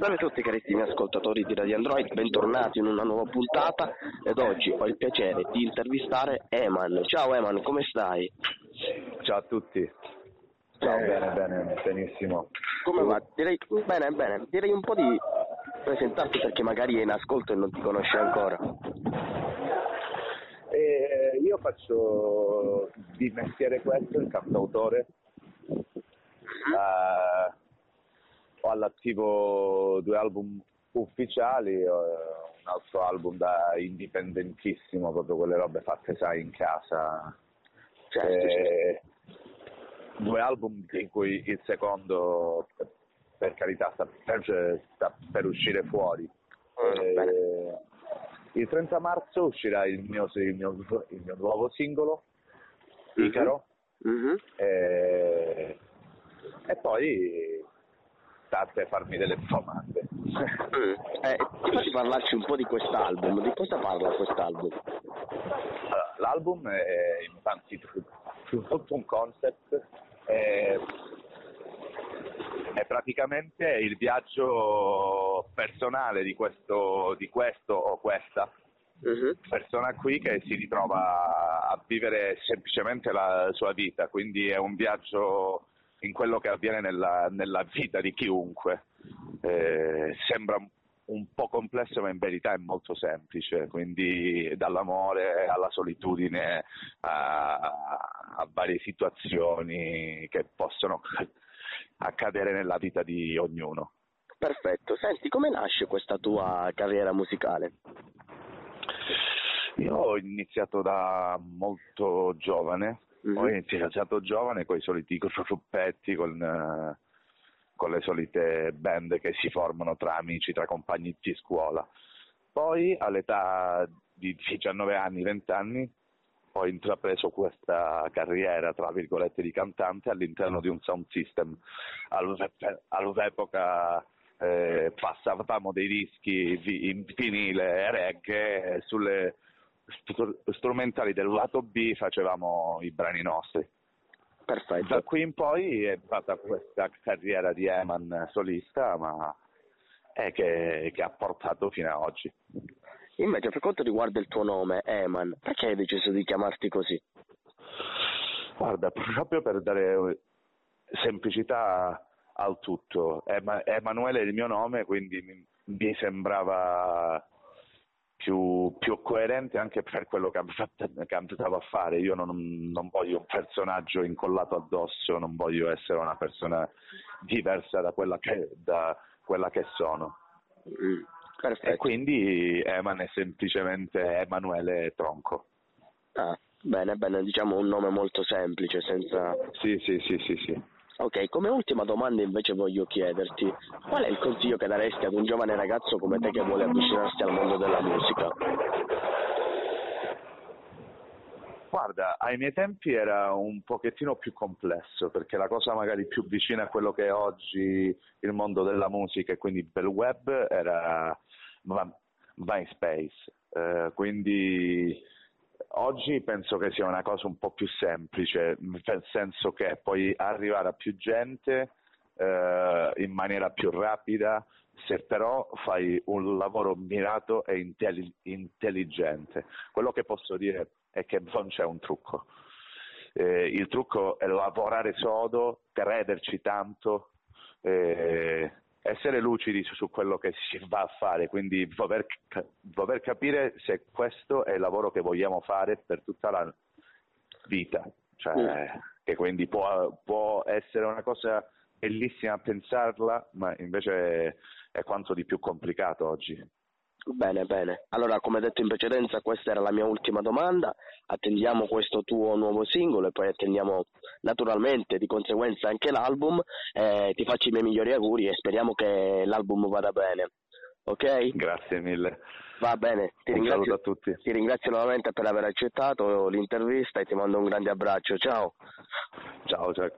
Salve a tutti carissimi ascoltatori di Radio Android, bentornati in una nuova puntata ed oggi ho il piacere di intervistare Eman. Ciao Eman, come stai? Ciao a tutti. Ciao, eh, bene, bene, benissimo. Come va? Direi, bene, bene, direi un po' di presentarti perché magari è in ascolto e non ti conosce ancora. Eh, io faccio di mestiere questo il cantautore. Uh, ho all'attivo due album ufficiali, uh, un altro album da indipendentissimo, proprio quelle robe fatte sai in casa. Certo, eh, certo. Due album in cui il secondo per carità sta per, sta per uscire fuori. Mm, eh, il 30 marzo uscirà il mio, il mio, il mio nuovo singolo, mhm. Icaro, mm-hmm. e, e, poi state a farmi delle domande. Mm. Eh, ti faccio parlarci un po' di quest'album, di cosa parla quest'album? Allora, l'album è innanzitutto un concept, è è praticamente il viaggio personale di questo, di questo o questa uh-huh. persona qui che si ritrova a vivere semplicemente la sua vita, quindi è un viaggio in quello che avviene nella, nella vita di chiunque. Eh, sembra un po' complesso ma in verità è molto semplice, quindi dall'amore alla solitudine a, a varie situazioni che possono accadere nella vita di ognuno. Perfetto, senti come nasce questa tua carriera musicale? Io ho iniziato da molto giovane, mm-hmm. ho iniziato giovane con i soliti gruppetti, con, con le solite band che si formano tra amici, tra compagni di scuola. Poi all'età di 19 anni, 20 anni ho intrapreso questa carriera, tra virgolette, di cantante all'interno di un sound system. All'epoca eh, passavamo dei dischi in vinile e reggae sulle strumentali del lato B facevamo i brani nostri. Perfetto. Da qui in poi è stata questa carriera di Eman solista, ma è che, che ha portato fino ad oggi. Invece per quanto riguarda il tuo nome, Eman, perché hai deciso di chiamarti così? Guarda, proprio per dare semplicità al tutto. Emanuele è il mio nome, quindi mi sembrava più, più, coerente anche per quello che andavo a fare. Io non, non, voglio un personaggio incollato addosso, non voglio essere una persona diversa da quella che, da quella che sono. Mm. E quindi Eman è semplicemente Emanuele Tronco. Ah, bene, bene, diciamo un nome molto semplice, senza... Sì, sì, sì, sì, sì. Ok, come ultima domanda invece voglio chiederti, qual è il consiglio che daresti ad un giovane ragazzo come te che vuole avvicinarsi al mondo della musica? Guarda, ai miei tempi era un pochettino più complesso, perché la cosa magari più vicina a quello che è oggi il mondo della musica e quindi del web era MySpace. Eh, quindi oggi penso che sia una cosa un po' più semplice, nel senso che puoi arrivare a più gente eh, in maniera più rapida, se però fai un lavoro mirato e intelligente. Quello che posso dire è che non c'è un trucco. Eh, il trucco è lavorare sodo, crederci tanto, eh, essere lucidi su, su, quello che si va a fare, quindi dover, dover, capire se questo è il lavoro che vogliamo fare per tutta la vita, cioè, mm. che quindi può, può essere una cosa bellissima pensarla, ma invece è quanto di più complicato oggi. Bene, bene. Allora, come detto in precedenza, questa era la mia ultima domanda. Attendiamo questo tuo nuovo singolo e poi attendiamo naturalmente di conseguenza anche l'album. Eh, ti faccio i miei migliori auguri e speriamo che l'album vada bene. Ok? Grazie mille. Va bene, ti, ringrazio, ti ringrazio nuovamente per aver accettato l'intervista e ti mando un grande abbraccio. Ciao. Ciao, ciao.